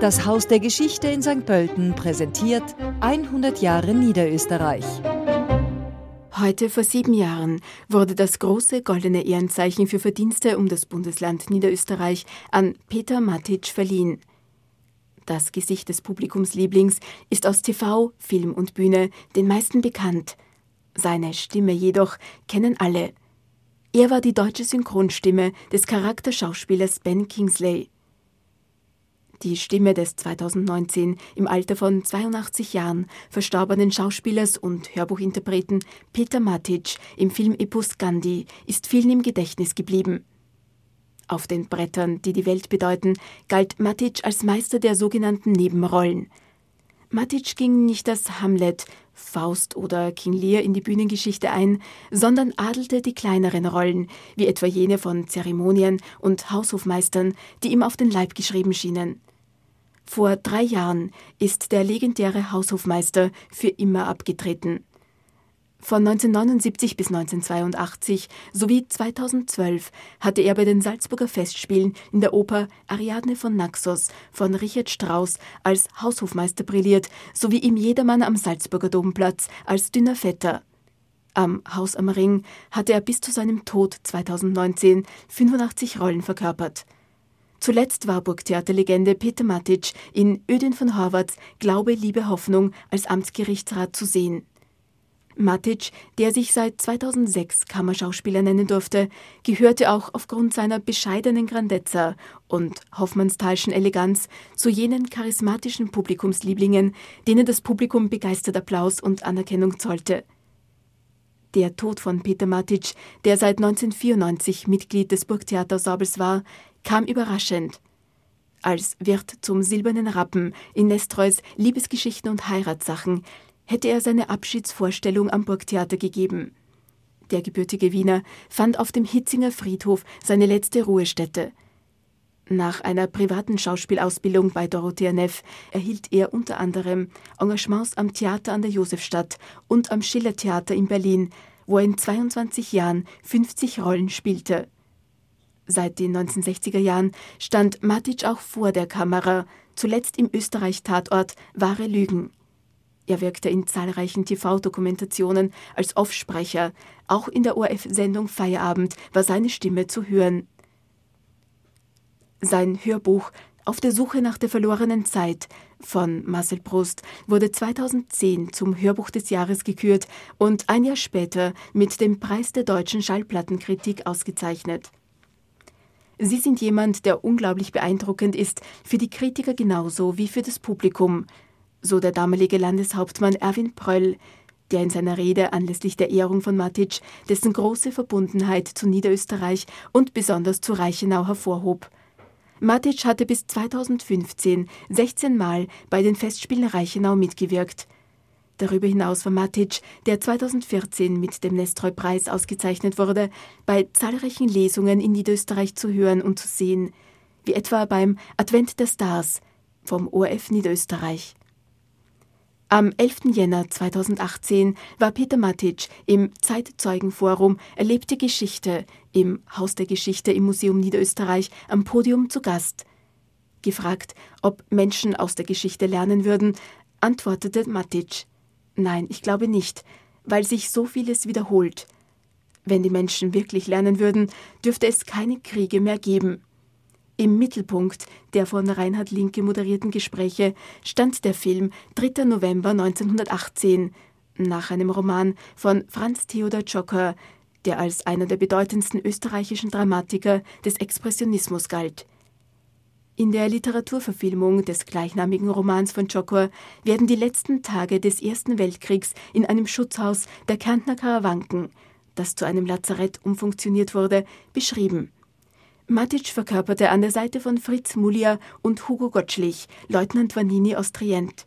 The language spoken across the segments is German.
Das Haus der Geschichte in St. Pölten präsentiert 100 Jahre Niederösterreich. Heute vor sieben Jahren wurde das große goldene Ehrenzeichen für Verdienste um das Bundesland Niederösterreich an Peter Matic verliehen. Das Gesicht des Publikumslieblings ist aus TV, Film und Bühne den meisten bekannt. Seine Stimme jedoch kennen alle. Er war die deutsche Synchronstimme des Charakterschauspielers Ben Kingsley. Die Stimme des 2019 im Alter von 82 Jahren verstorbenen Schauspielers und Hörbuchinterpreten Peter Matic im Film Epos Gandhi ist vielen im Gedächtnis geblieben. Auf den Brettern, die die Welt bedeuten, galt Matic als Meister der sogenannten Nebenrollen. Matic ging nicht als Hamlet, Faust oder King Lear in die Bühnengeschichte ein, sondern adelte die kleineren Rollen, wie etwa jene von Zeremonien und Haushofmeistern, die ihm auf den Leib geschrieben schienen. Vor drei Jahren ist der legendäre Haushofmeister für immer abgetreten. Von 1979 bis 1982 sowie 2012 hatte er bei den Salzburger Festspielen in der Oper Ariadne von Naxos von Richard Strauss als Haushofmeister brilliert, sowie im Jedermann am Salzburger Domplatz als dünner Vetter. Am Haus am Ring hatte er bis zu seinem Tod 2019 85 Rollen verkörpert. Zuletzt war Burgtheaterlegende Peter Matic in Ödin von Horvaths Glaube, Liebe, Hoffnung als Amtsgerichtsrat zu sehen. Matic, der sich seit 2006 Kammerschauspieler nennen durfte, gehörte auch aufgrund seiner bescheidenen Grandezza und Hoffmannstalschen Eleganz zu jenen charismatischen Publikumslieblingen, denen das Publikum begeistert Applaus und Anerkennung zollte. Der Tod von Peter Matic, der seit 1994 Mitglied des Burgtheaters war, kam überraschend. Als Wirt zum Silbernen Rappen in Nestreus Liebesgeschichten und Heiratssachen hätte er seine Abschiedsvorstellung am Burgtheater gegeben. Der gebürtige Wiener fand auf dem Hitzinger Friedhof seine letzte Ruhestätte. Nach einer privaten Schauspielausbildung bei Dorothea Neff erhielt er unter anderem Engagements am Theater an der Josefstadt und am Schillertheater in Berlin, wo er in 22 Jahren 50 Rollen spielte. Seit den 1960er Jahren stand Matic auch vor der Kamera, zuletzt im Österreich-Tatort Wahre Lügen. Er wirkte in zahlreichen TV-Dokumentationen als Offsprecher, auch in der ORF-Sendung Feierabend war seine Stimme zu hören. Sein Hörbuch Auf der Suche nach der verlorenen Zeit von Marcel Proust wurde 2010 zum Hörbuch des Jahres gekürt und ein Jahr später mit dem Preis der deutschen Schallplattenkritik ausgezeichnet. Sie sind jemand, der unglaublich beeindruckend ist, für die Kritiker genauso wie für das Publikum, so der damalige Landeshauptmann Erwin Pröll, der in seiner Rede anlässlich der Ehrung von Matic dessen große Verbundenheit zu Niederösterreich und besonders zu Reichenau hervorhob. Matic hatte bis 2015 16 Mal bei den Festspielen Reichenau mitgewirkt – Darüber hinaus war Matic, der 2014 mit dem Nestroy-Preis ausgezeichnet wurde, bei zahlreichen Lesungen in Niederösterreich zu hören und zu sehen, wie etwa beim Advent der Stars vom ORF Niederösterreich. Am 11. Jänner 2018 war Peter Matic im Zeitzeugenforum Erlebte Geschichte im Haus der Geschichte im Museum Niederösterreich am Podium zu Gast. Gefragt, ob Menschen aus der Geschichte lernen würden, antwortete Matic, Nein, ich glaube nicht, weil sich so vieles wiederholt. Wenn die Menschen wirklich lernen würden, dürfte es keine Kriege mehr geben. Im Mittelpunkt der von Reinhard Linke moderierten Gespräche stand der Film 3. November 1918 nach einem Roman von Franz Theodor Jocker, der als einer der bedeutendsten österreichischen Dramatiker des Expressionismus galt. In der Literaturverfilmung des gleichnamigen Romans von Jokor werden die letzten Tage des Ersten Weltkriegs in einem Schutzhaus der Kärntner Karawanken, das zu einem Lazarett umfunktioniert wurde, beschrieben. Matic verkörperte an der Seite von Fritz Mulia und Hugo Gottschlich Leutnant Vanini aus Trient.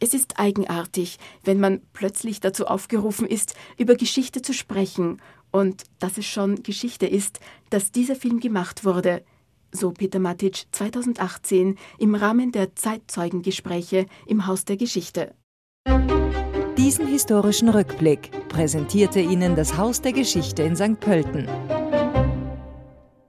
Es ist eigenartig, wenn man plötzlich dazu aufgerufen ist, über Geschichte zu sprechen und dass es schon Geschichte ist, dass dieser Film gemacht wurde – so Peter Matic 2018 im Rahmen der Zeitzeugengespräche im Haus der Geschichte. Diesen historischen Rückblick präsentierte Ihnen das Haus der Geschichte in St. Pölten.